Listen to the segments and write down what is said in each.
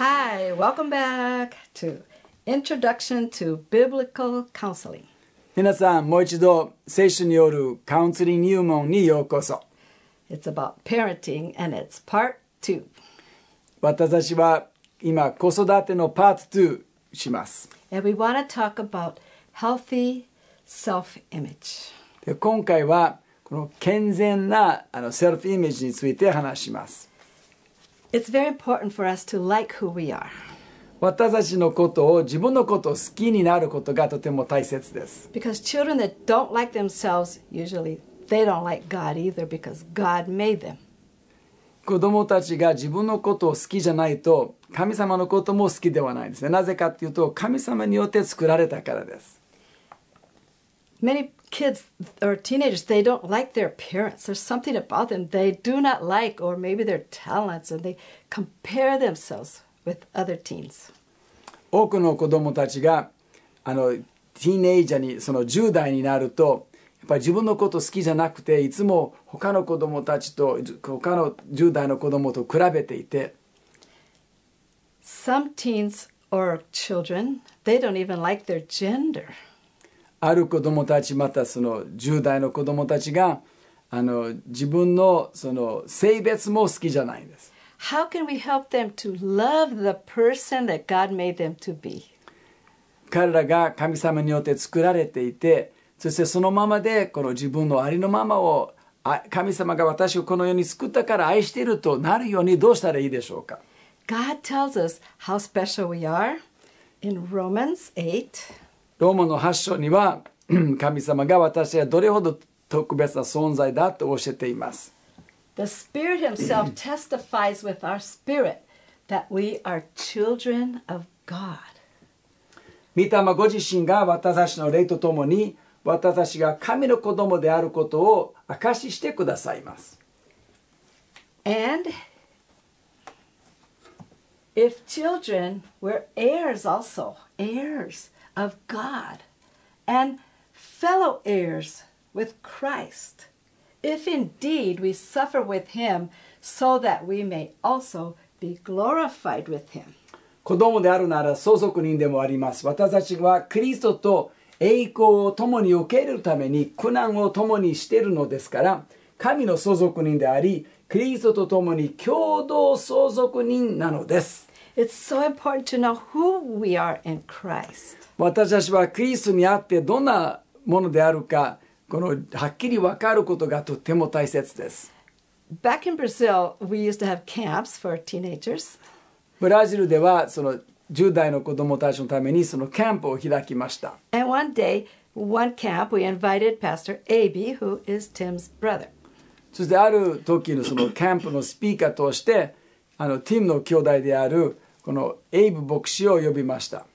Hi, welcome back to Introduction to Biblical Counseling. 皆さんもう一度聖書によるカウンセリング入門にようこそ It's about parenting and it's part two. 私は今子育てのパート2します And we want to talk about healthy self image. で今回はこの健全なあのセルフイメージについて話します It's very important for us to like who we are 私たちのことを自分のことを好きになることがとても大切です because children that don't like themselves usually they don't like God either because God made them. 子供たちが自分のことを好きじゃないと神様のことも好きではないですねなぜかっていうと神様によって作られたからです Many kids or teenagers they don't like their parents. There's something about them they do not like or maybe their talents and they compare themselves with other teens. 多くの子供たちがあのティーネイジャーにその10代になるとやっぱり自分のこと好きじゃなくていつも他の子供たちと他の10代の子供と比べていて Some teens or children, they don't even like their gender. ある子供たちまたその10代の子供たちがあの自分のその性別も好きじゃないんです How can we help them to love the person that God made them to be? 彼らが神様によって作られていてそしてそのままでこの自分のありのままをあ神様が私をこの世に作ったから愛しているとなるようにどうしたらいいでしょうか？God tells us how special we are in Romans 8. ローマの8章には神様が私はどれほど特別な存在だと教えています The Spirit Himself testifies with our spirit that we are children of God. 御霊ご自身が私たちの霊とともに私たちが神の子供であることを証ししてくださいます And if children, we're heirs also, heirs of God, and fellow heirs with Christ, if indeed we suffer with Him, so that we may also be glorified with Him. 子供であるなら相続人でもあります私たちはクリストと栄光を共に受けるために苦難を共にしているのですから神の相続人でありクリストと共に共同相続人なのです私たちはクリストにあってどんなものであるかはっきり分かることがとても大切です。Back in Brazil, we used to have camps for teenagers. ブラジルではその10代の子供たちのためにそのキャンプを開きました。そしてある時のそのキャンプのスピーカーとして、あのティムの兄弟である、このエイブ牧師を呼びました。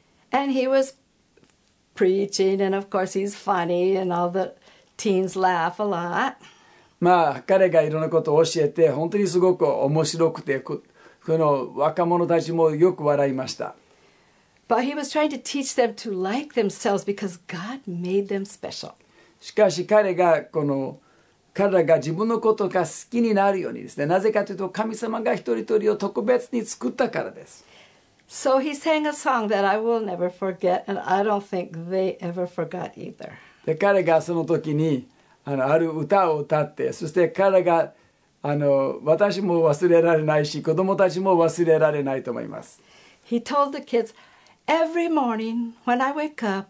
まあ彼がいろんなことを教えて本当にすごく面白くてこの若者たちもよく笑いました。しかし彼がこの彼が自分のことが好きになるようにですねなぜかというと神様が一人一人を特別に作ったからです。So he sang a song that I will never forget, and I don't think they ever forgot either. で彼がその時にあのある歌を歌ってそして彼があの私も忘れられないし子供たちも忘れられないと思います He told the kids, Every morning when I wake up,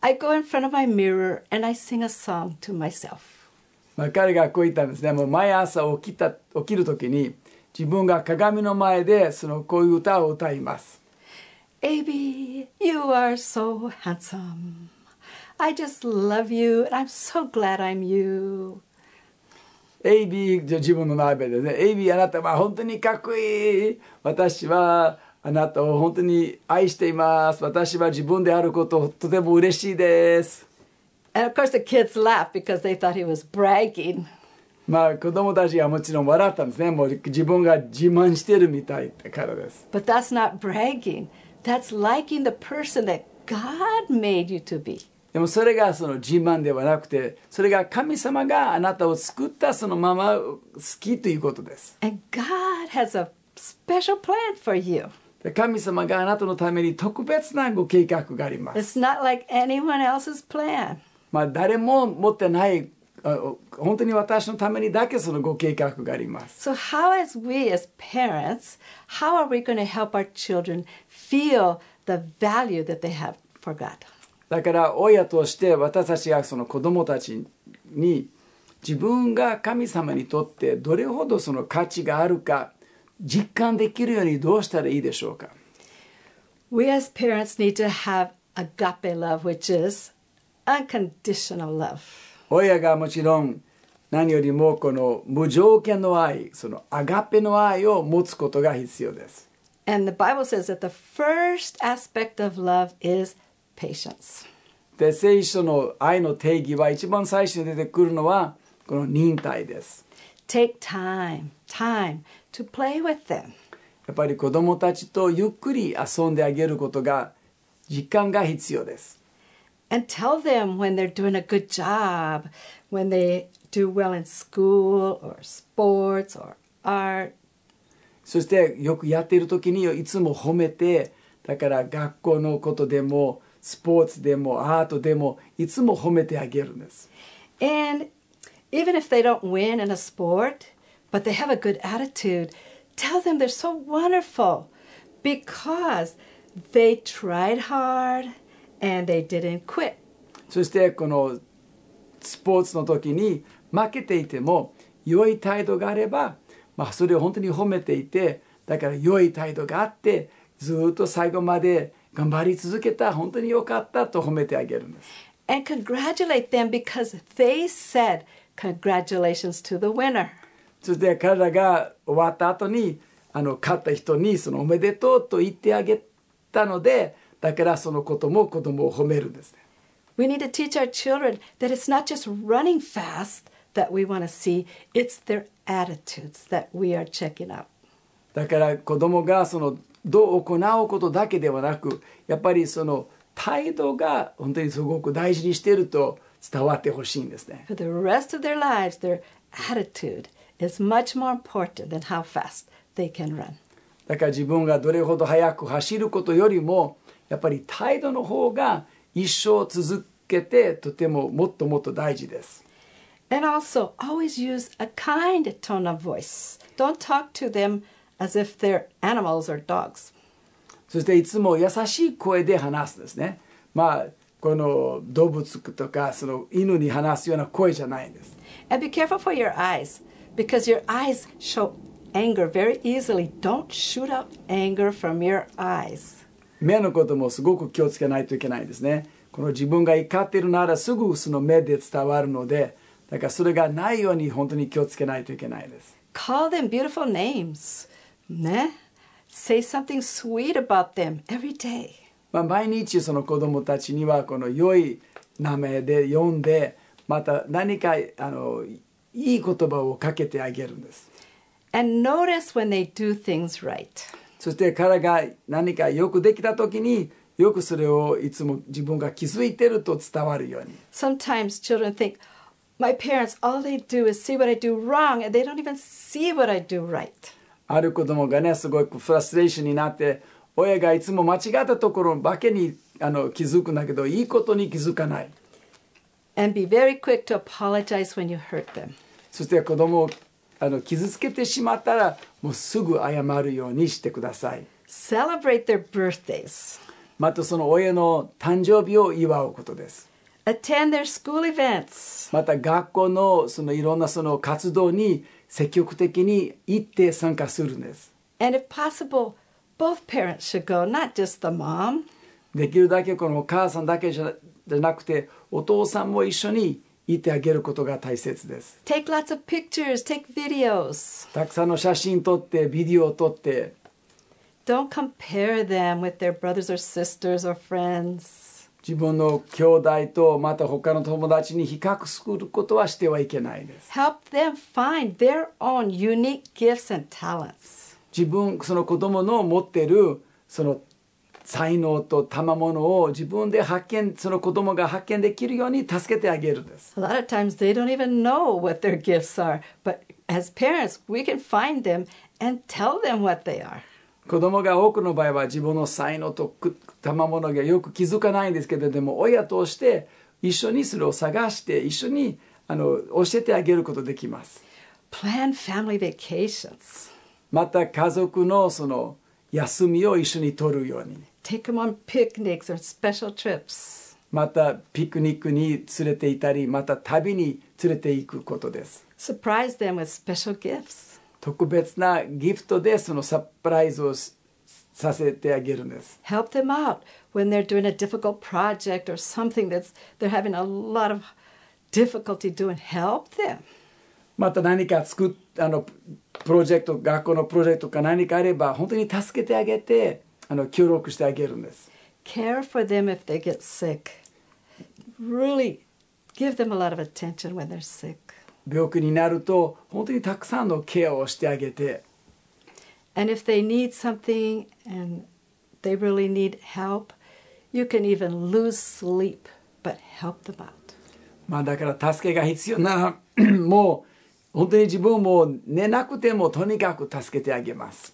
I go in front of my mirror and I sing a song to myself. まあ、彼がこう言ったんですねもう毎朝起きた起きる時に 自分が鏡の前でそのこういう歌を歌います Aby, you are so handsome. I just love you and I'm so glad I'm you. エイビー自分の鍋でねエイビーあなたは本当にかっこいい私はあなたを本当に愛しています私は自分であることとても嬉しいです And of course, the kids laughed because they thought he was bragging. まあ子供たちはもちろん笑ったんですねもう自分が自慢してるみたいからです But that's not bragging, that's liking the person that God made you to be. でもそれがその自慢ではなくてそれが神様があなたを作ったそのまま好きということです And God has a special plan for you. で神様があなたのために特別なご計画があります。It's not like anyone else's plan. まあ、誰も持ってないあ本当に私のためにだけそのご計画があります。So, how, as we as parents, how are we going to help our children feel the value that they have for God? だから親として私たちがその子供たちに自分が神様にとってどれほどその価値があるか実感できるようにどうしたらいいでしょうか We as parents need to have agape love, which is unconditional love. 親がもちろん何よりもこの無条件の愛そのアガペの愛を持つことが必要です And the Bible says that the first aspect of love is patience. で聖書の愛の定義は一番最初に出てくるのはこの忍耐です Take time, time to play with them. やっぱり子供たちとゆっくり遊んであげることが時間が必要です and tell them when they're doing a good job, when they do well in school or sports or art. そしてよくやっている時にいつも褒めてだから学校のことでもスポーツでもアートでもいつも褒めてあげるんです And even if they don't win in a sport, but they have a good attitude, tell them they're so wonderful because they tried hard And they didn't quit. そしてこのスポーツの時に負けていても良い態度があれば、まあ、それを本当に褒めていてだから良い態度があってずっと最後まで頑張り続けた本当に良かったと褒めてあげるんです And congratulate them because they said, Congratulations to the winner. そして彼らが終わった後にあの勝った人にそのおめでとうと言ってあげたのでだからそのことも子供を褒めるんですね We need to teach our children that it's not just running fast that we want to see, it's their attitudes that we are checking out. だから子供がそのどう行うことだけではなくやっぱりその態度が本当にすごく大事にしていると伝わってほしいんですね For the rest of their lives, their attitude is much more important than how fast they can run. だから自分がどれほど速く走ることよりもやっぱり態度の方が一生続けてとてももっともっと大事です And also, always use a kind tone of voice. Don't talk to them as if they're animals or dogs. そしていつも優しい声で話すんですねまあこの動物とかその犬に話すような声じゃないんです And be careful for your eyes because your eyes show anger very easily. Don't shoot out anger from your eyes. 目のこともすごく気をつけないといけないんですねこの自分が怒っているならすぐその目で伝わるのでだからそれがないように本当に気をつけないといけないです Call them beautiful names. Ne? Say something sweet about them every day. まあ、毎日その子供たちにはこの良い名前で呼んでまた何かあのいい言葉をかけてあげるんです And notice when they do things right. そして彼が何かよくできた時によくそれをいつも自分が気づいてると伝わるように Sometimes children think, my parents, all they do is see what I do wrong, and they don't even see what I do right. ある子供がねすごくフラストレーションになって親がいつも間違ったところばけにあの気づくんだけどいいことに気づかない And be very quick to apologize when you hurt them. そして子供をあの傷つけてしまったらもうすぐ謝るようにしてください Celebrate their birthdays. またその親の誕生日を祝うことです Attend their school events. また学校のそのいろんなその活動に積極的に行って参加するんです And if possible, both parents should go, not just the mom. できるだけこのお母さんだけじゃじゃなくてお父さんも一緒にいてあげることが大切です Take lots of pictures, take videos. たくさんの写真撮ってビデオを撮って Don't compare them with their brothers or sisters or friends. 自分の兄弟とまた他の友達に比較することはしてはいけないです Help them find their own unique gifts and talents. 自分その子供の持ってるその才能と賜物を自分で発見その子供が発見できるように助けてあげるんです A lot of times they don't even know what their gifts are, but as parents, we can find them and tell them what they are. 子供が多くの場合は自分の才能とく賜物がよく気づかないんですけどでも親として一緒にそれを探して一緒にあの教えてあげることできます Plan family vacations. また家族のその休みを一緒に取るように Take them on picnics or special trips. またピクニックに連れて行ったりまた旅に連れて行くことです Surprise them with special gifts. 特別なギフトでそのサプライズをしさせてあげるんです Help them out when they're doing a difficult project or something that's they're having a lot of difficulty doing. Help them. また何か作っあのプロジェクト学校のプロジェクトか何かあれば本当に助けてあげてあの協力してあげるんです Care for them if they get sick. Really give them a lot of attention when they're sick. 病気になると本当にたくさんのケアをしてあげて And if they need something and they really need help, you can even lose sleep, but help them out. まあだから助けが必要ならもう本当に自分も寝なくてもとにかく助けてあげます。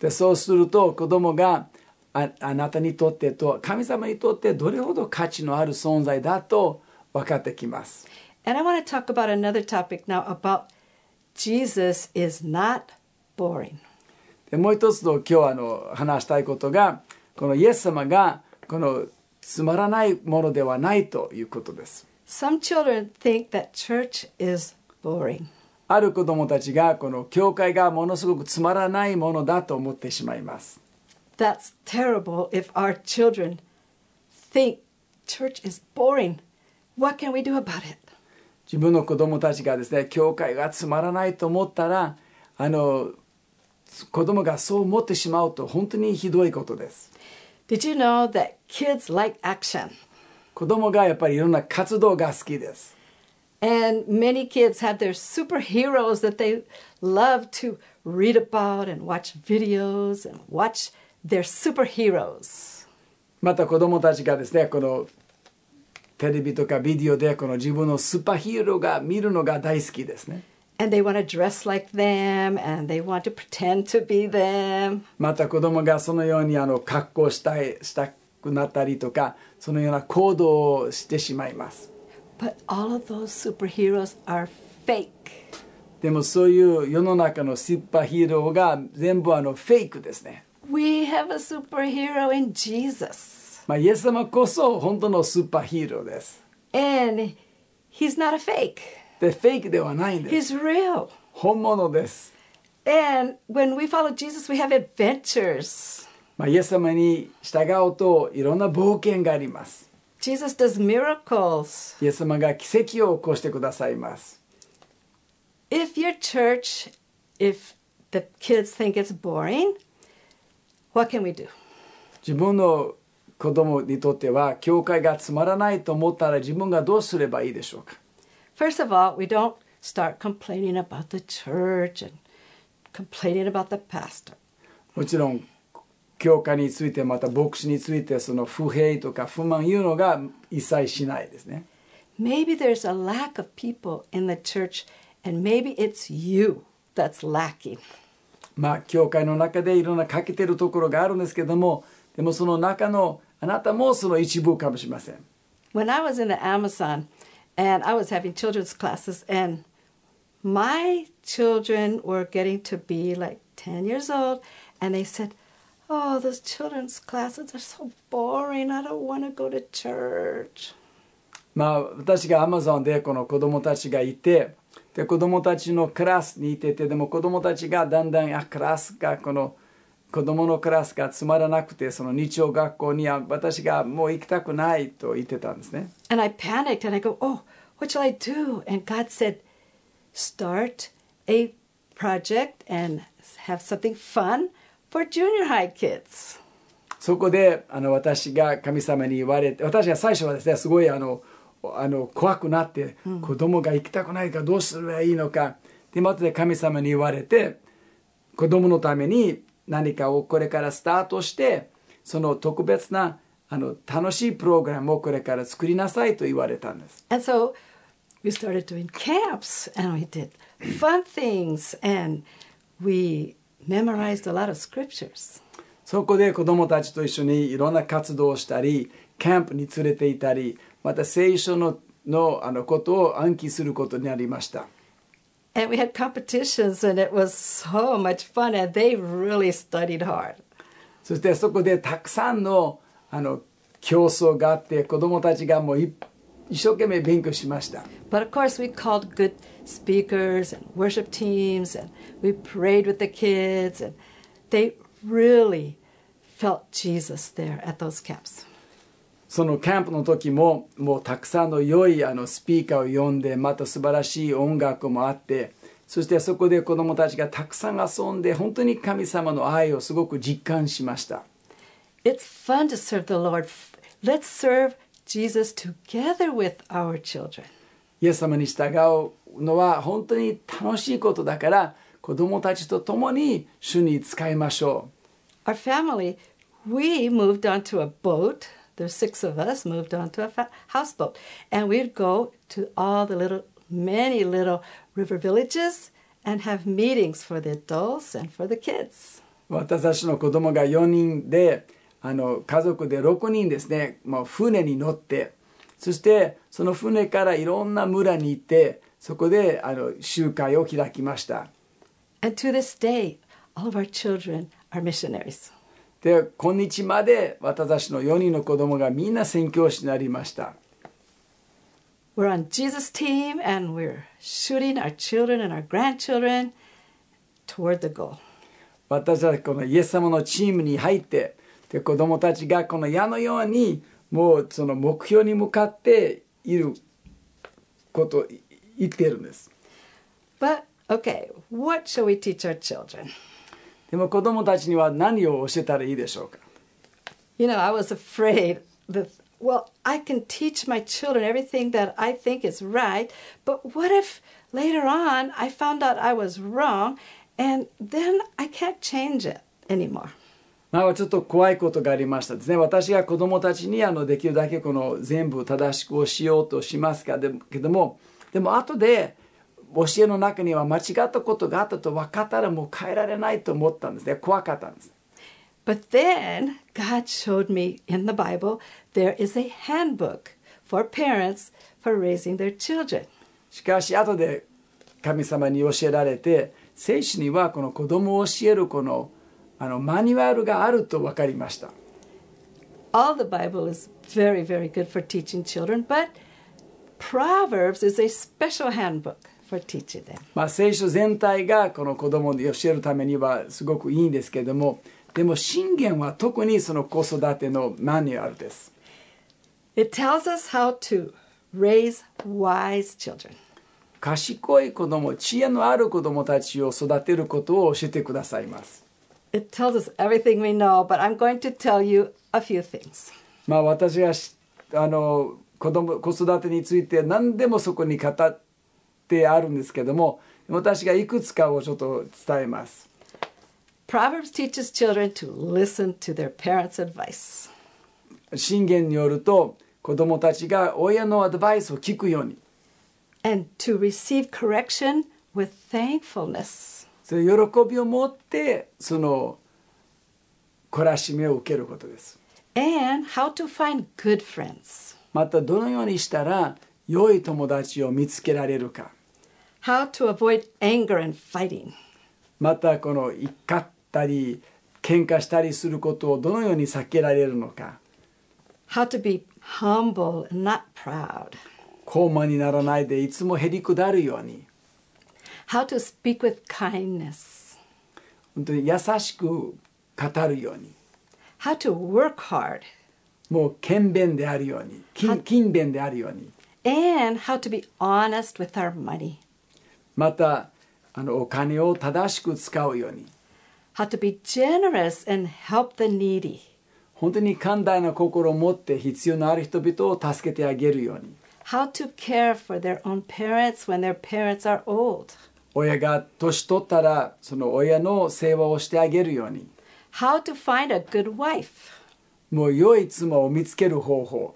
でそうすると子供があ,あなたにとってと神様にとってどれほど価値のある存在だと分かってきます。And でもう一つの今日あの話したいことがこのイエス様がこのつまらないものではないということです Some children think that church is boring. ある子供たちがこの教会がものすごくつまらないものだと思ってしまいます That's terrible if our children think church is boring. What can we do about it? 自分の子供たちがですね教会がつまらないと思ったらあの子供がそう思ってしまうと本当にひどいことです Did you know that kids like action? 子供がやっぱりいろんな活動が好きです And many kids have their superheroes that they love to read about and watch videos and watch their superheroes. また子供たちがですねこのテレビとかビデオでこの自分のスーパーヒーローが見るのが大好きですね And they want to dress like them and they want to pretend to be them. また子供がそのようにあの格好したいしたくなったりとかそのような行動をしてしまいます But all of those superheroes are fake. でもそういう世の中のスーパーヒーローが全部あのフェイクですね We have a superhero in Jesus. まあ、イエス様こそ本当のスーパーヒーローです。 And he's not a fake. で、フェイクではないんです。He's real. 本物です。And when we follow Jesus, we have adventures. まあ、イエス様に従うといろんな冒険があります。Jesus does miracles. イエス様が奇跡を起こしてくださいます。If your church, if the kids think it's boring, what can we do? 自分の子供にとっては教会がつまらないと思ったら自分がどうすればいいでしょうか First of all, we don't start complaining about the church and complaining about the pastor. もちろん教会についてまた牧師についてその不平とか不満言うのが一切しないですね。Maybe there's a lack of people in the church, and maybe it's you that's lacking. まあ教会の中でいろんな欠けてるところがあるんですけどもでもその中のあなたもその一部かもしれません When I was in the Amazon and I was having children's classes, and my children were getting to be like 10 years old, and they said, Oh, those children's classes are so boring. I don't want to go to church. まあ私がアマゾンでこの子供たちがいてで子供たちのクラスにいててでも子供たちがだんだんあクラスがこの 子供のクラスがつまらなくてその日曜学校には私がもう行きたくないと言ってたんですね And I panicked and I go, Oh, what shall I do? And God said, Start a project and have something fun for junior high kids. そこであの私が神様に言われて私が最初はですねすごいあのあの怖くなって、子供が行きたくないからどうすればいいのかでまたで神様に言われて子供のために何かをこれからスタートしてその特別なあの楽しいプログラムをこれから作りなさいと言われたんです And so we started doing camps and we did fun things and we memorized a lot of scriptures. そこで子供たちと一緒にいろんな活動をしたりキャンプに連れていたりまた聖書ののあのことを暗記することになりました And we had competitions and it was so much fun and they really studied hard. そしてそこでたくさんのあの競争があって子供たちがもうい一生懸命勉強しました But of course, we called good speakers and worship teams, and we prayed with the kids, and they really felt Jesus there at those camps. そのキャンプの時ももうたくさんの良いあのスピーカーを呼んでまた素晴らしい音楽もあってそしてそこで子供たちがたくさん遊んで本当に神様の愛をすごく実感しました It's fun to serve the Lord. Let's serve Jesus together with our children. イエス様に従うのは本当に楽しいことだから子供たちと共に主に使いましょ Our family, we moved onto a boat. There's six of us moved onto a fa- houseboat, and we'd go to all the little, many little river villages and have meetings for the adults and for the kids. う私たちの子供が4人であの家族で6人ですねもう船に乗ってそしてその船からいろんな村に行ってそこであの集会を開きました And to this day, all of our children are missionaries. で今日まで私たちの4人の子供がみんな宣教師になりました We're on Jesus' team and we're shooting our children and our grandchildren toward the goal. 私たちこのイエス様のチームに入ってで子供たちがこの矢のようにもうその目標に向かっていることを言っているんです But okay, what shall we teach our children? でも子供たちには何を教えたらいいでしょうか You know, I was afraid that, well, I can teach my children everything that I think is right, but what if later on I found out I was wrong and then I can't change it anymore? まあちょっと怖いことがありましたですね私が子供たちにあのできるだけこの全部正しく教えようとしますかでけどもでも後で教えの中には間違ったことがあったと分かったらもう変えられないと思ったんですね怖かったんです But then God showed me in the Bible there is a handbook for parents for raising their children. しかし後で神様に教えられて聖書にはこの子供を教えるこのあのマニュアルがあると分かりました All the Bible is very, very good for teaching children, but Proverbs is a special handbook. まあ聖書全体がこの子供に教えるためにはすごくいいんですけどもでも信玄は特にその子育てのマニュアルです It tells us how to raise wise children. 賢い子供知恵のある子供たちを育てることを教えてくださいます It tells us everything we know, but I'm going to tell you a few things. まあ私がしあの子供子育てについて何でもそこに語ってあるんですけども私がいくつかをちょっと伝えます Proverbs teaches children to listen to their parents' advice. 信玄によると子供たちが親のアドバイスを聞くように and to receive correction with thankfulness. それ喜びを持ってその懲らしめを受けることです And how to find good friends. またどのようにしたら良い友達を見つけられるか How to avoid anger and fighting. またこの怒ったり喧嘩したりすることをどのように避けられるのか How to be humble and not proud. 高慢にならないでいつもへりくだるように How to speak with kindness. 本当に優しく語るように How to work hard. もう勤勉であるように勤勤勉であるように And how to be honest with our money. またあのお金を正しく使うように How to be generous and help the needy. 本当に寛大な心を持って必要のある人々を助けてあげるように How to care for their own parents when their parents are old. 親が年取ったらその親の世話をしてあげるように How to find a good wife. もう良い妻を見つける方法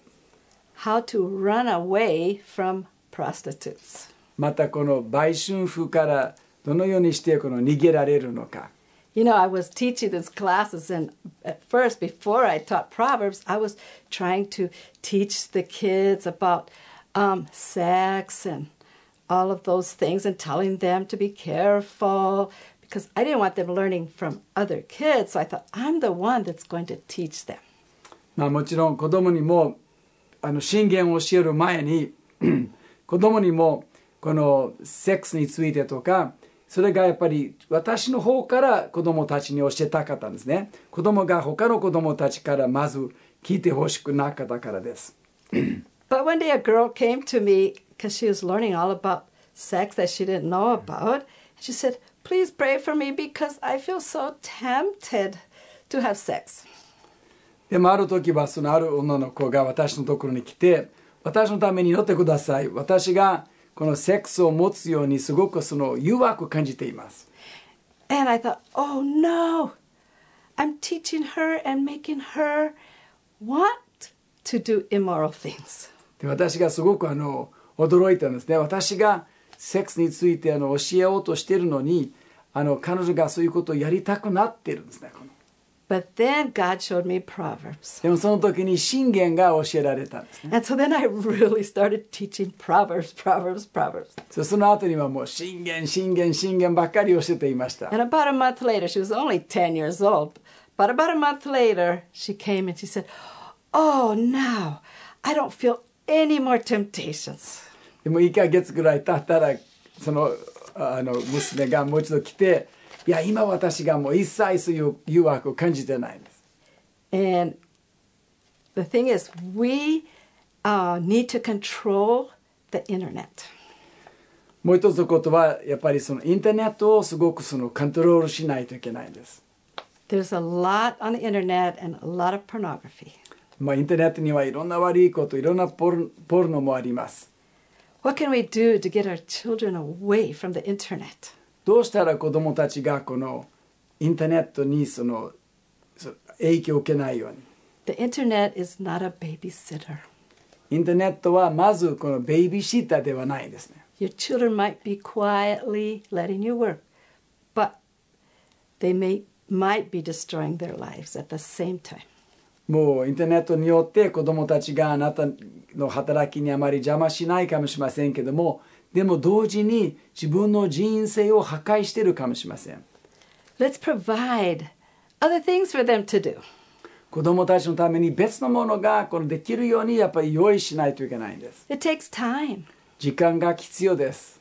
How to run away from prostitutes. またこの売春婦からどのようにしてこの逃げられるのか You know, I was teaching these classes, and at first, before I taught Proverbs, I was trying to teach the kids about um, sex and all of those things and telling them to be careful because I didn't want them learning from other kids. So I thought, I'm the one that's going to teach them. まあもちろん子供にもあの信玄を教える前に子供にもこのセックスについてとかそれがやっぱり私の方から子供たちに教えたかったんですね子供が他の子供たちからまず聞いてほしくなかったからです But one day a girl came to me because she was learning all about sex that she didn't know about. She said, Please pray for me because I feel so tempted to have sex. でもある時はそのある女の子が私のところに来て私のために祈ってください私がこのセックスを持つようにすごくその誘惑を感じています。And I thought, oh no, I'm teaching her and making her want to do immoral things. で私がすごくあの驚いたんですね。私がセックスについてあの教えようとしているのにあの彼女がそういうことをやりたくなっているんですねこの But then God showed me Proverbs. でもその時に信玄が教えられたんですね And so then I really started teaching Proverbs, Proverbs, Proverbs. そその後にはもう信玄信玄信玄ばっかり教えていました And about a month later, she was only 10 years old, but about a month later, she came and she said, Oh, now I don't feel any more temptations. でも1ヶ月ぐらい経ったらそのあの娘がもう一度来て いや今私がもう一切そういう誘惑を感じてないんです And the thing is, we uh, need to control the internet. もう一つのことはやっぱりそのインターネットをすごくそのコントロールしないといけないんです There's a lot on the internet and a lot of pornography. まあ、インターネットにはいろんな悪いこといろんなポルポルノもあります What can we do to get our children away from the internet? どうしたら子供たちがこのインターネットにそのそ影響を受けないように The internet is not a babysitter. インターネットはまずこのベイビーシッターではないんですね Your children might be quietly letting you work, but they may might be destroying their lives at the same time. もうインターネットによって子供たちがあなたの働きにあまり邪魔しないかもしれませんけどもでも同時に自分の人生を破壊しているかもしれません Let's provide other things for them to do. 子供たちのために別のものがこのできるようにやっぱり用意しないといけないんです It takes time. 時間が必要です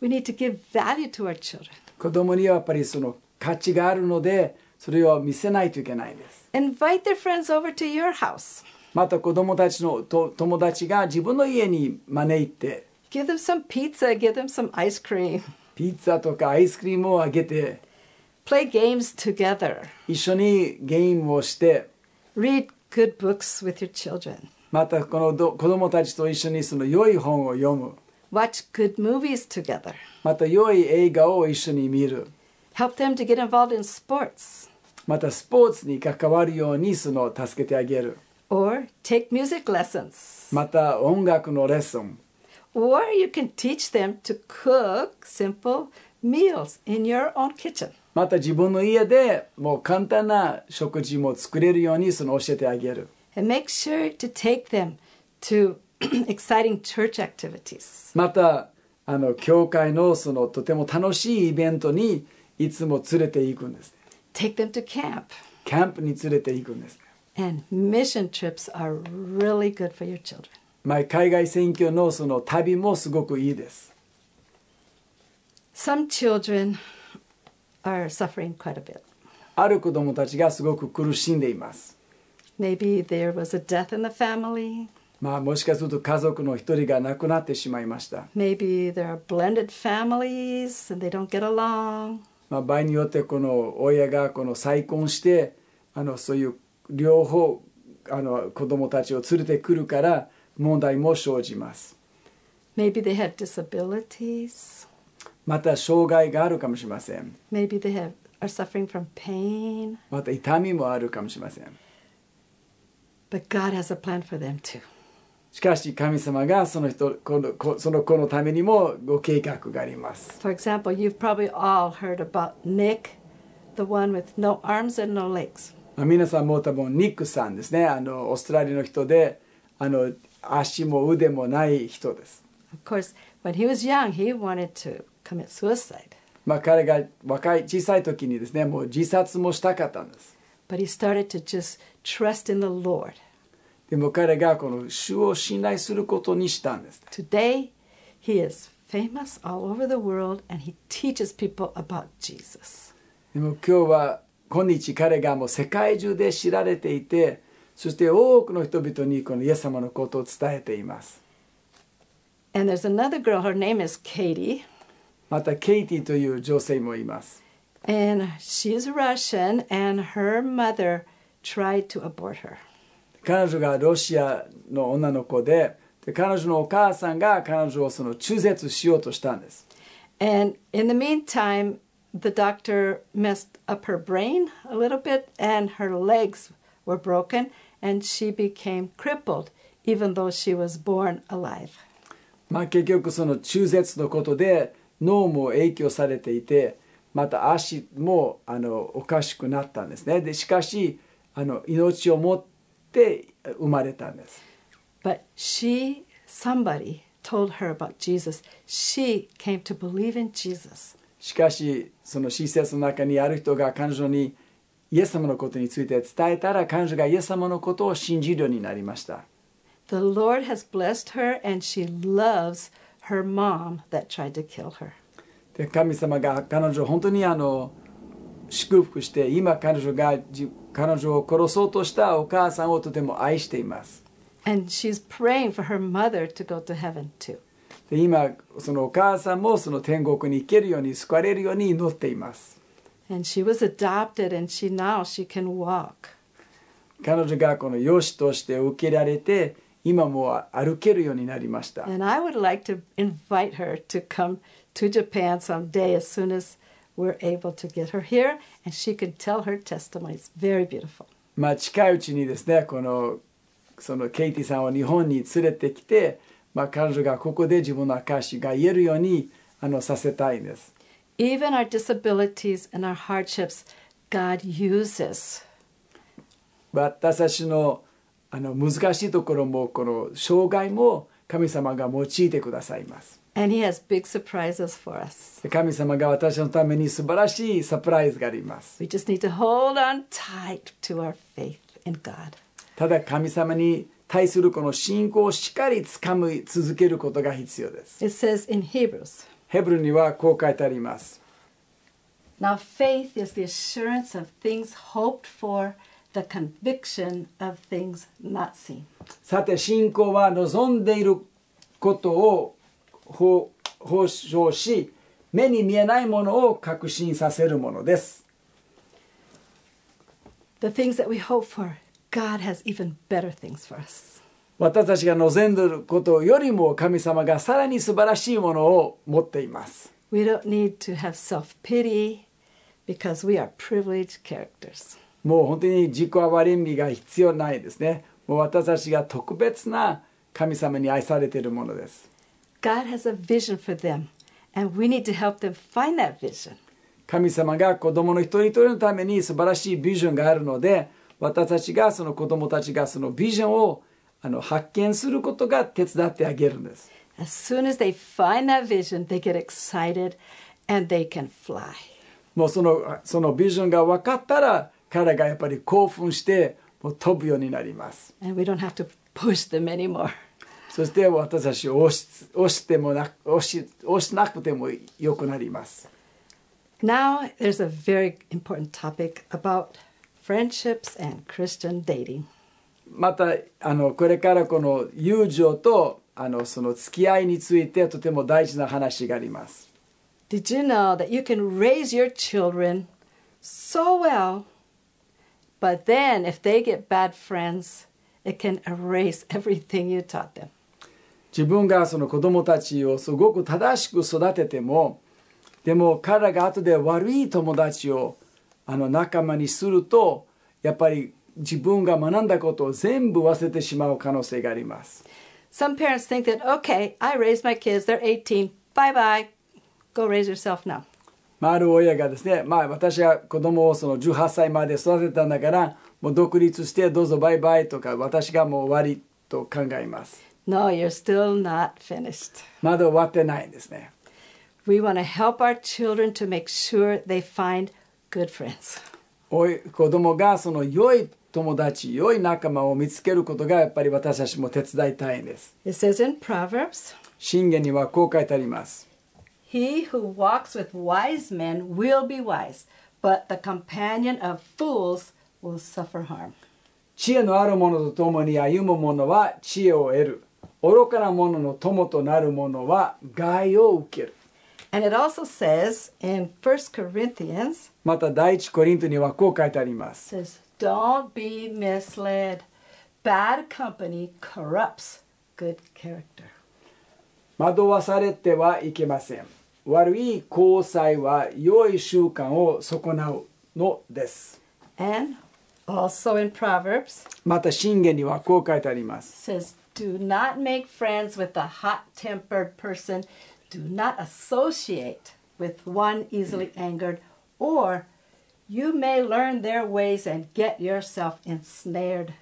We need to give value to our children. 子供にはやっぱりその価値があるのでそれを見せないといけないんです Invite their friends over to your house. また子供たちのと友達が自分の家に招いて Give them some pizza, give them some ice cream. ピッツァとかアイスクリームをあげて Play games together. 一緒にゲームをして Read good books with your children. またこのど子供たちと一緒にその良い本を読む Watch good movies together. また良い映画を一緒に見る Help them to get involved in sports. またスポーツに関わるようにその助けてあげる Or take music lessons. また音楽のレッスン Or you can teach them to cook simple meals in your own kitchen. また自分の家でもう簡単な食事も作れるようにその教えてあげる And make sure to take them to exciting church activities. またあの教会のそのとても楽しいイベントにいつも連れて行くんですね Take them to camp. キャンプに連れて行くんですね And mission trips are really good for your children. まあ海外選挙のその旅もすごくいいです Some children are suffering quite a bit. ある子供たちがすごく苦しんでいます Maybe there was a death in the family. まあもしかすると家族の一人が亡くなってしまいました、Maybe there are blended families and they don't get along. まあ、場合によってこの親がこの再婚してあのそういう両方あの子供たちを連れてくるから問題も生じます Maybe they have disabilities. また障害があるかもしれません Maybe they have, are suffering from pain. また痛みもあるかもしれません But God has a plan for them too. しかし神様がその人このこその子のためにもご計画があります。For example, you've probably all heard about Nick, the one with no arms and no legs. まあ皆さんも多分ニックさんですねあのオーストラリアの人であの足も腕もない人です。まあ彼が若い小さい時にですねもう自殺もしたかったんです。でも彼がこの主を信頼することにしたんです。でも今日は今日彼がもう世界中で知られていて、そして多くの人々にこのイエス様のことを伝えています And there's another girl, her name is Katie, またケイティという女性もいます and she's Russian, and her mother tried to abort her. 彼女がロシアの女の子でで彼女のお母さんが彼女をその中絶しようとしたんです And in the meantime, the doctor messed up her brain a little bit, and her legs were broken, and she became crippled, even though she was born alive. まあ、結局その中絶のことで脳も影響されていてまた足もあのおかしくなったんですねでしかしあの命を持って生まれたんです But she, somebody told her about Jesus. She came to believe in Jesus. しかしその施設の中にある人が彼女に イエス様のことについて伝えたら彼女がイエス様のことを信じるようになりました The Lord has blessed her, and she loves her mom that tried to kill her. で神様が彼女を本当にあの祝福して今彼女がじ彼女を殺そうとしたお母さんをとても愛しています And she's praying for her mother to go to heaven too. で今そのお母さんもその天国に行けるように救われるように祈っています And she was adopted, and she now she can walk. 彼女がこの養子として受けられて今もう歩けるようになりました And I would like to invite her to come to Japan someday as soon as we're able to get her here, and she can tell her testimony. It's very beautiful. まあ近いうちにですねこのそのケイティさんを日本に連れてきて、まあ、彼女がここで自分の証が言えるようにあのさせたいんです Even our disabilities and our hardships, God uses. 私たちのあの難しいところもこの障害も神様が用いてくださいます And He has big surprises for us. で神様が私のために素晴らしいサプライズがあります We just need to hold on tight to our faith in God. ただ神様に対するこの信仰をしっかりつかみ続けることが必要です It says in Hebrews ヘブルにはこう書いてあります Now, faith is the assurance of things hoped for, the conviction of things not seen. さて信仰は望んでいることを保保証し目に見えないものを確信させるものです The things that we hope for, God has even better things for us. 私たちが望んでいることよりも神様がさらに素晴らしいものを持っています We don't need to have self pity because we are privileged characters. もう本当に自己憐れみが必要ないですねもう私たちが特別な神様に愛されているものです God has a vision for them, and we need to help them find that vision. 神様が子供の一人一人のために素晴らしいビジョンがあるので私たちがその子供たちがそのビジョンをあの発見することが手伝ってあげるんです As soon as they find that vision, they get excited and they can fly. もうそのそのビジョンが分かったら彼がやっぱり興奮してもう飛ぶようになります And we don't have to push them anymore. そして私たちを押し押してもな押し押しなくてもよくなります Now, there's a very important topic about friendships and Christian dating. またあのこれからこの友情とあのその付き合いについてとても大事な話があります Did you know that you can raise your children so well, but then if they get bad friends, it can erase everything you taught them? 自分がその子供たちをすごく正しく育ててもでも彼らが後で悪い友達をあの仲間にするとやっぱり自分が学んだことを全部忘れてしまう可能性があります Some parents think that, okay, I raised my kids, they're 18, bye bye, go raise yourself now. まあ、ある親がですね、まあ、私が子供をその18歳まで育てたんだからもう独立してどうぞバイバイとか私がもう終わりと考えます No, you're still not finished. まだ終わってないんですね We want to help our children to make sure they find good friends. おい子供がその良い友達良い仲間を見つけることがやっぱり私たちも手伝いたいんです It says in Proverbs, 信玄にはこう書いてあります He who walks with wise men will be wise, but the companion of fools will suffer harm. 知恵のある者と共に歩む者は知恵を得る愚かな者の友となる者は害を受ける And it also says in 1 Corinthians, また第一コリントにはこう書いてあります says, Don't be misled. Bad company corrupts good character. 惑わされてはいけません悪い交際は良い習慣を損なうのです And also in Proverbs, また信玄にはこう書いてあります says, Do not make friends with a hot tempered person. Do not associate with one easily angered, or you may learn their ways and get yourself ensnared.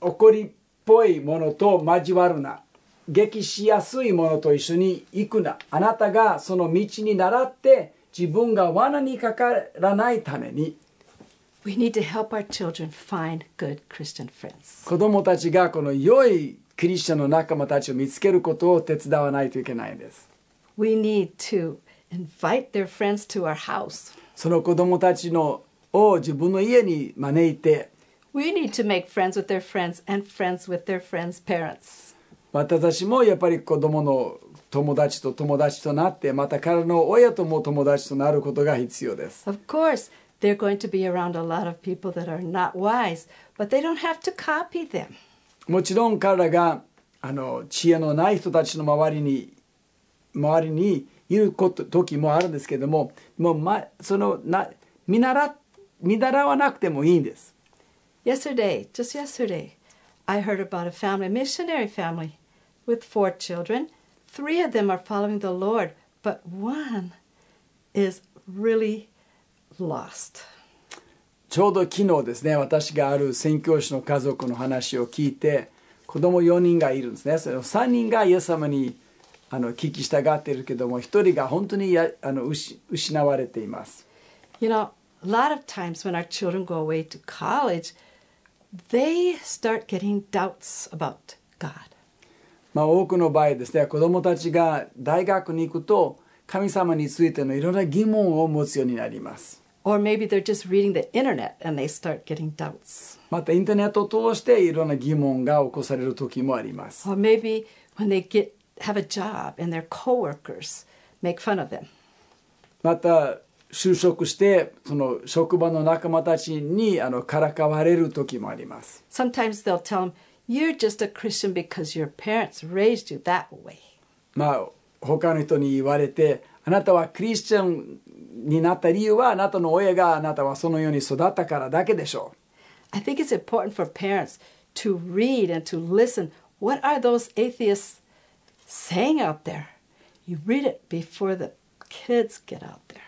怒りっぽいものと交わるな激しやすいものと一緒に行くなあなたがその道に倣って自分が罠にかからないために We need to help our children find good Christian friends. 子供たちがこの良いクリスチャンの仲間たちを見つけることを手伝わないといけないんです We need to invite their friends to our house. その子供たちのを自分の家に招いて We need to make friends with their friends and friends with their friends' parents. 私たちもやっぱり子供の友達と友達となってまた彼の親とも友達となることが必要です Of course, they're going to be around a lot of people that are not wise, but they don't have to copy them. もちろん彼らがあの知恵のない人たちの周りに周りにいること時もあるんですけどももう、ま、そのな見習見習わなくてもいいんです Yesterday, just yesterday, I heard about a family, missionary family, with four children. Three of them are following the Lord, but one is really lost. ちょうど昨日ですね私がある宣教師の家族の話を聞いて子供4人がいるんですねその3人がイエス様にあの聞き従っているけども1人が本当にやあの失失われています You know, a lot of times when our children go away to college, they start getting doubts about God. まあ、多くの場合ですね子供たちが大学に行くと神様についてのいろんな疑問を持つようになります Or maybe they're just reading the internet and they start getting doubts. またインターネットを通していろんな疑問が起こされる時もあります Or maybe when they get have a job and their coworkers make fun of them. また就職してその職場の仲間たちにあのからかわれる時もあります Sometimes they'll tell them, You're just a Christian because your parents raised you that way. まあ他の人に言われてあなたはクリスチャンになった理由はあなたの親があなたはそのように育ったからだけでしょう I think it's important for parents to read and to listen. What are those atheists saying out there? You read it before the kids get out there.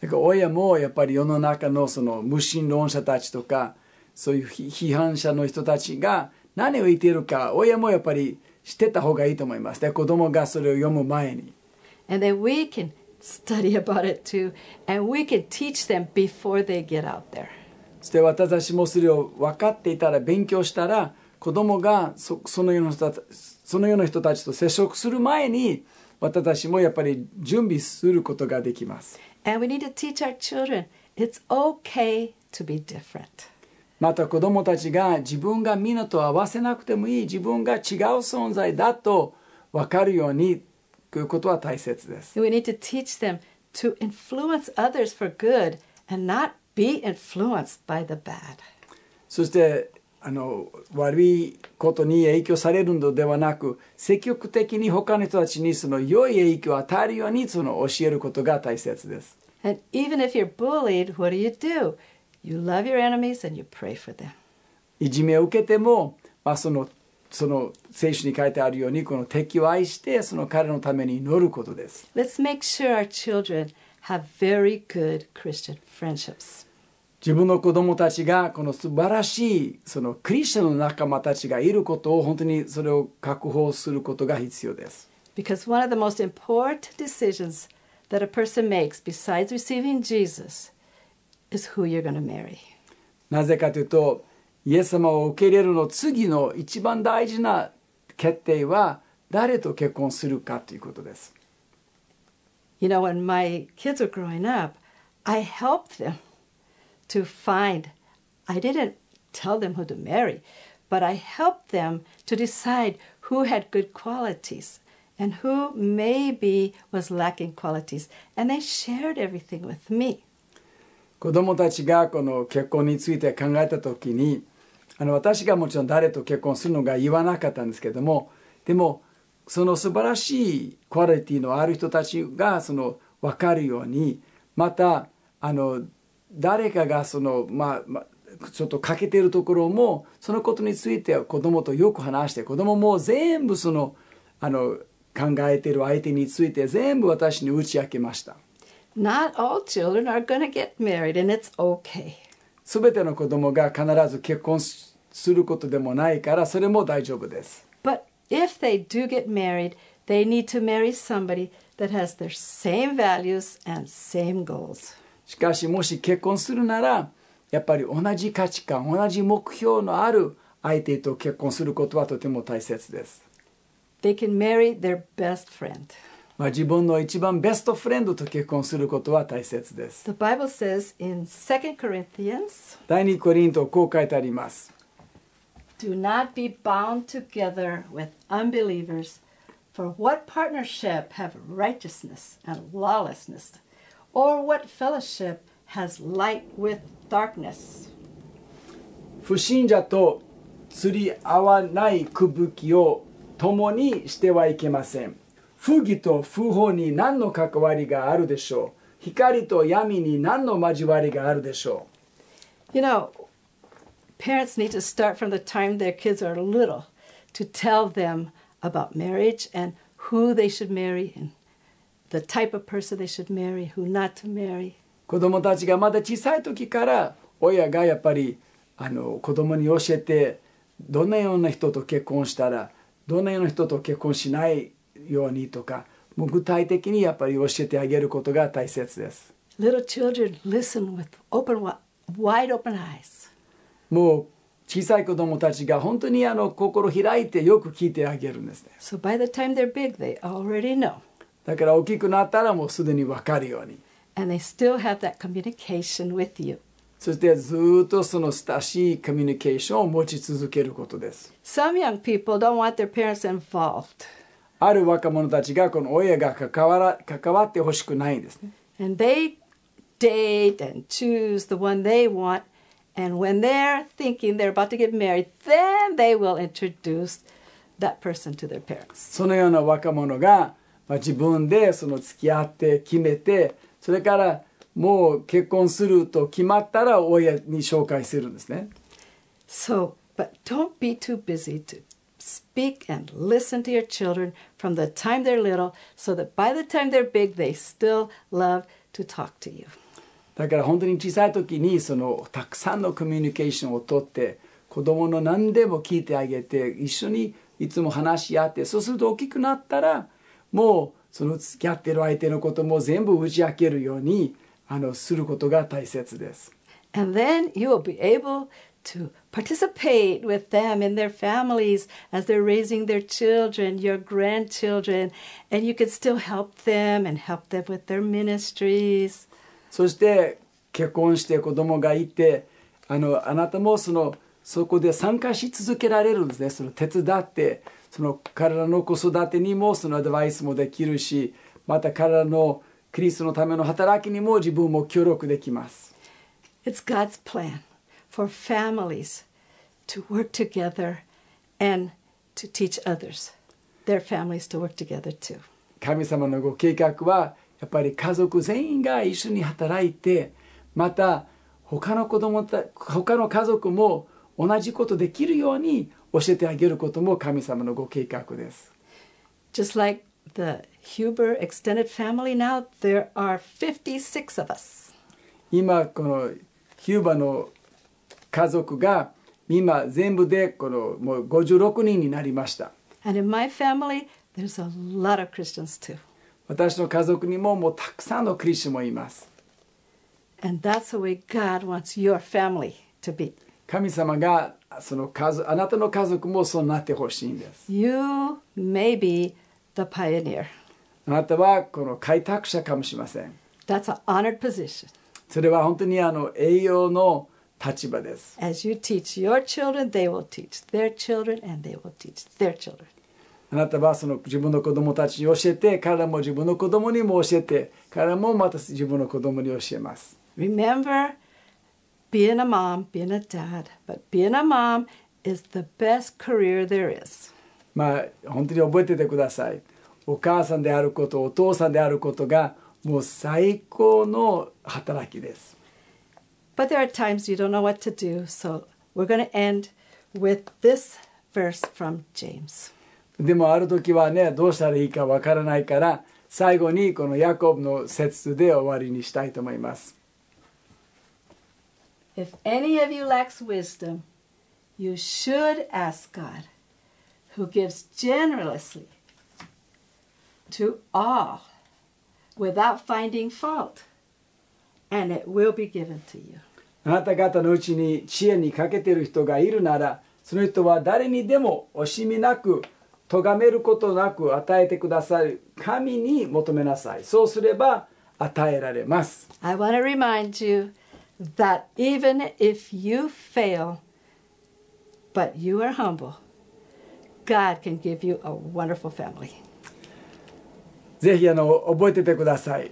だから親もやっぱり世の中のその無神論者たちとかそういう批批判者の人たちが何を言っているか親もやっぱり知ってた方がいいと思いますで子供がそれを読む前に And then we can study about it too, and we can teach them before they get out there. そして私たちもそれを分かっていたら勉強したら子供がそそのような人たそのような人たちと接触する前に私たちもやっぱり準備することができます And we need to teach our children it's okay to be different. また子供たちが自分がみんなと合わせなくてもいい自分が違う存在だと分かるようにということは大切です We need to teach them to influence others for good and not be influenced by the bad. そしてあの悪いことに影響されるのではなく積極的に他の人たちにその良い影響を与えるようにその教えることが大切です。And even if you're bullied, what do you do? You love your enemies and you pray for them. いじめを受けても、まあ、そのその聖書に書いてあるようにこの敵を愛してその彼のために祈ることです Let's make sure our children have very good Christian friendships. 自分の子供たちがこの素晴らしいそのクリスチャンの仲間たちがいることを本当にそれを確保することが必要です Because one of the most important decisions that a person makes besides receiving Jesus is who you're going to marry. なぜかというとイエス様を受け入れるの次の一番大事な決定は誰と結婚するかということです You know, when my kids were growing up, I helped them to find, I didn't tell them who to marry, but I helped them to decide who had good qualities and who maybe was lacking qualities. And they shared everything with me. 子供たちがこの結婚について考えた時にあの私がもちろん誰と結婚するのが言わなかったんですけどもでもその素晴らしいクオリティのある人たちがその分かるようにまたあの誰かがその、まあまあ、ちょっと欠けているところもそのことについて子供とよく話して子供も全部そのあの考えている相手について全部私に打ち明けました。Not all children are going to get married, and it's okay. すべての子供が必ず結婚することでもないからそれも大丈夫です。But if they do get married, they need to marry somebody that has their same values and same goals. しかしもし結婚するならやっぱり同じ価値観同じ目標のある相手と結婚することはとても大切です。They can marry their best friend. まあ、自分の一番ベストフレンドと結婚することは大切です。The Bible says in 2 Corinthians, 第2コリントこう書いてあります。Do not be bound together with unbelievers, for what partnership have righteousness and lawlessness? Or what fellowship has light with darkness? 不信者と釣り合わないくぶきを共にしてはいけません。不義と不法に何の関わりがあるでしょう光と闇に何の交わりがあるでしょ You know, parents need to start from the time their kids are little to tell them about marriage and who they should marry and the type of person they should marry, who not to marry. う子供たちがまだ小さい時から親がやっぱりあの子供に教えてどんなような人と結婚したらどんなような人と結婚しないようにとかもう具体的にやっぱり教えてあげることが大切です。Little children listen with open, wi- wide open eyes. もう小さい子供たちが本当にあの心開いてよく聞いてあげるんですね So by the time they're big, they already know. だから大きくなったらもうすでに分かるように And they still have that communication with you. そしてずーっとその親しいコミュニケーションを持ち続けることです Some young people don't want their parents involved. ある若者たちがこの親が関わら関わってほしくないんですね And they date and choose the one they want. And when they're thinking they're about to get married, then they will introduce that person to their parents. そのような若者が、まあ、自分でその付き合って決めてそれからもう結婚すると決まったら親に紹介するんですね So, but don't be too busy to speak and listen to your children from the time they're little so that by the time they're big, they still love to talk to you. だから本当に小さい時にそのたくさんのコミュニケーションをとって子供の何でも聞いてあげて一緒にいつも話し合ってそうすると大きくなったらもうその付き合ってる相手のことも全部打ち明けるようにあのすることが大切です。And then you will be able to participate with them in their families as they're raising their children, your grandchildren, and you can still help them and help them with their ministries. そして結婚して子供がいてあのあなたもそのそこで参加し続けられるんですねその手伝ってその彼らの子育てにもそのアドバイスもできるしまた彼らのクリストのための働きにも自分も協力できます It's God's plan for families to work together and to teach others, their families to work together too. 神様のご計画はやっぱり家族全員が一緒に働いてまた他の子供た他の家族も同じことできるように教えてあげることも神様のご計画です。Just like the Huber extended family now, there are 56 of us. 今このヒューバの家族が今全部でこのもう56人になりました。And in my family, there's a lot of Christians too. 私の家族にももうたくさんのクリスチャンもいます。And that's the way God wants your family to be. 神様がその家族あなたの家族もそうなってほしいんです。You may be the pioneer. あなたはこの開拓者かもしれません。That's an honored position. それは本当にあの栄養の立場です。As you teach your children, they will teach their children, and they will teach their children. あなたはその自分の子供たちに教えて、彼らも自分の子供にも教えて、彼らもまた自分の子供に教えます。Remember, being a mom, being a dad, but being a mom is the best career there is. まあ本当に覚えててください。お母さんであること、お父さんであることがもう最高の働きです。But there are times you don't know what to do, so we're going to end with this verse from James. でもある時はね、どうしたらいいかわからないから、最後にこのヤコブの説で終わりにしたいと思います。If any of you lacks wisdom, you should ask God, who gives generously to all without finding fault, and it will be given to you. あなた方のうちに知恵に欠けている人がいるなら、その人は誰にでも惜しみなく、咎めることなく与えてくださる神に求めなさい。そうすれば与えられます。 I want to remind you that even if you fail, but you are humble, God can give you a wonderful family. ぜひあの覚えててください。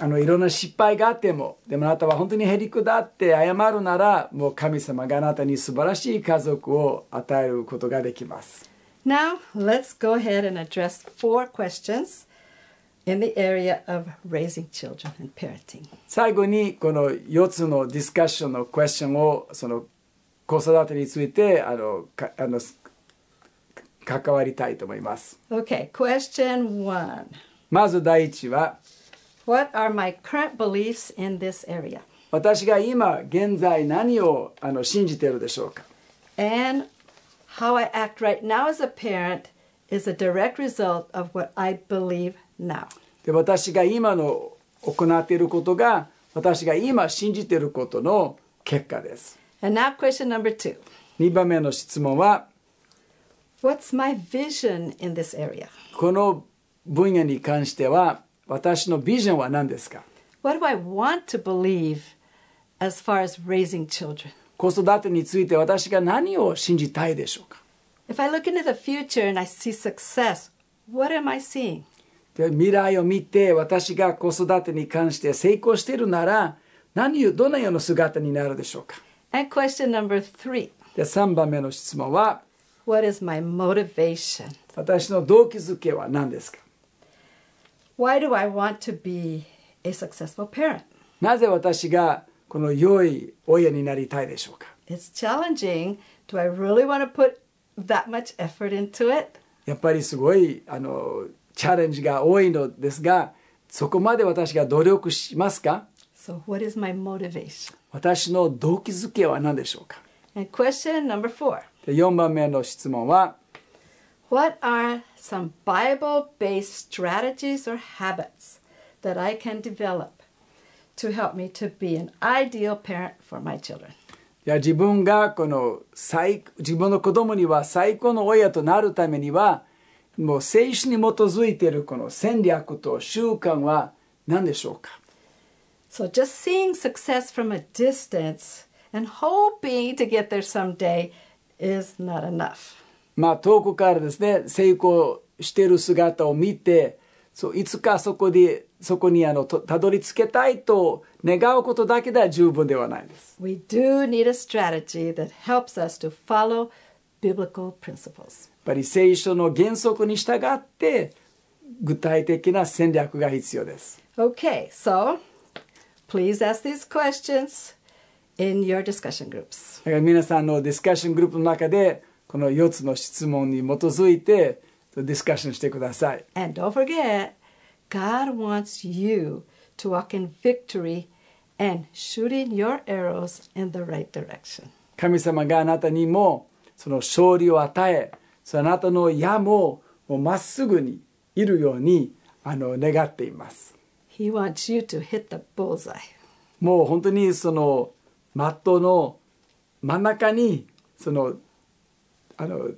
あのいろんな失敗があっても、でもあなたは本当にへりくだって謝るなら、もう神様があなたに素晴らしい家族を与えることができます。Now, let's go ahead and address four questions in the area of raising children and parenting. 最後にこの4つのディスカッションのクエスチョンをその子育てについてあのかあの関わりたいと思います。 Okay, question one まず第一は What are my current beliefs in this area? 私が今現在何をあの信じているでしょうか And how I act right now as a parent is a direct result of what I believe now. で私が今の行っていることが私が今信じていることの結果です。And now, question number two 2番目の質問は What's my vision in this area? この分野に関しては私のビジョンは何ですか What do I want to believe as far as raising children? 子育てについて私が何を信じたいでしょうか If I look into the future and I see success, what am I seeing? で未来を見て私が子育てに関して成功しているなら何をどのような姿になるでしょうか And question number three で3番目の質問は What is my motivation? 私の動機づけは何ですか Why do I want to be a successful parent? なぜ私がこの良い親になりたいでしょうか It's challenging. Do I really want to put that much effort into it? やっぱりすごいあのチャレンジが多いのですがそこまで私が努力しますか So, what is my motivation? 私の動機づけは何でしょうか And question number four で4番目の質問は What are some Bible based strategies or habits that I can develop to help me to be an ideal parent for my children? いや自分がこの最自分の子供には最高の親となるためにはもう聖書に基づいているこの戦略と習慣は何でしょうか So, just seeing success from a distance and hoping to get there someday is not enough. まあ遠くからですね成功している姿を見てそういつかそこでそこにあのとたどり着けたいと願うことだけでは十分ではないです。We do need a strategy that helps us to follow biblical principles. やっぱり聖書の原則に従って具体的な戦略が必要です。Okay, so please ask these questions in your discussion groups. だから皆さんのディスカッショングループの中でこの4つの質問に基づいてディスカッションしてください。And don't forget, God wants you to walk in victory and shooting your arrows in the right direction. 神様があなたにもその勝利を与えそのあなたの矢もまっすぐにいるようにあの願っています。He wants you to hit the bullseye. もう本当にそのマットの真ん中にそのあの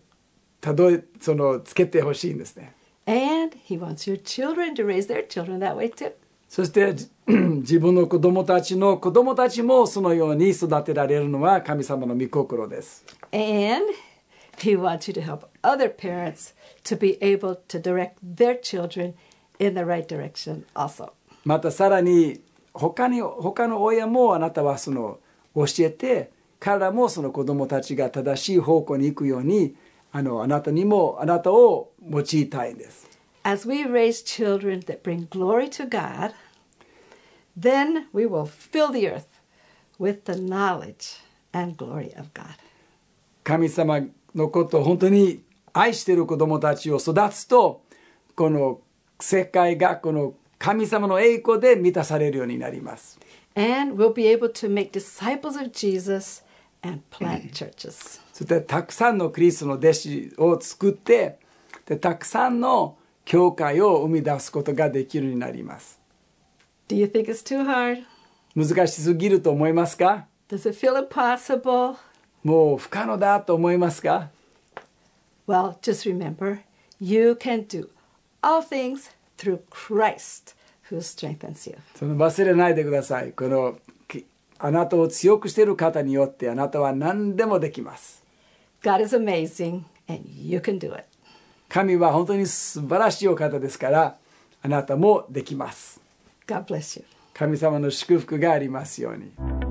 たどりそのつけてほしいんですね。And He wants your children to raise their children that way too. そしてじ 自分の子供たちの子供たちもそのように育てられるのは神様の御心です。And He wants you to help other parents to be able to direct their children in the right direction also. またさらに他に他の親もあなたはその教えて彼らもその子供たちが正しい方向に行くようにあのあなたにもあなたを用いたいんです。As we raise children that bring glory to God, then we will fill the earth with the knowledge and glory of God. 神様のことを本当に愛している子供たちを育つとこの世界がこの神様の栄光で満たされるようになります。And we'll be able to make disciples of Jesus and plant churches. そしてたくさんのクリストの弟子を作ってでたくさんの教会を生み出すことができるようになります。Do you think it's too hard? 難しすぎると思いますか Does it feel impossible? もう不可能だと思いますか Well, just remember, you can do all things through Christ who strengthens you. その忘れないでください。このきあなたを強くしている方によってあなたは何でもできます。God is amazing and you can do it. 神は本当に素晴らしいお方ですからあなたもできます。God bless you. 神様の祝福がありますように。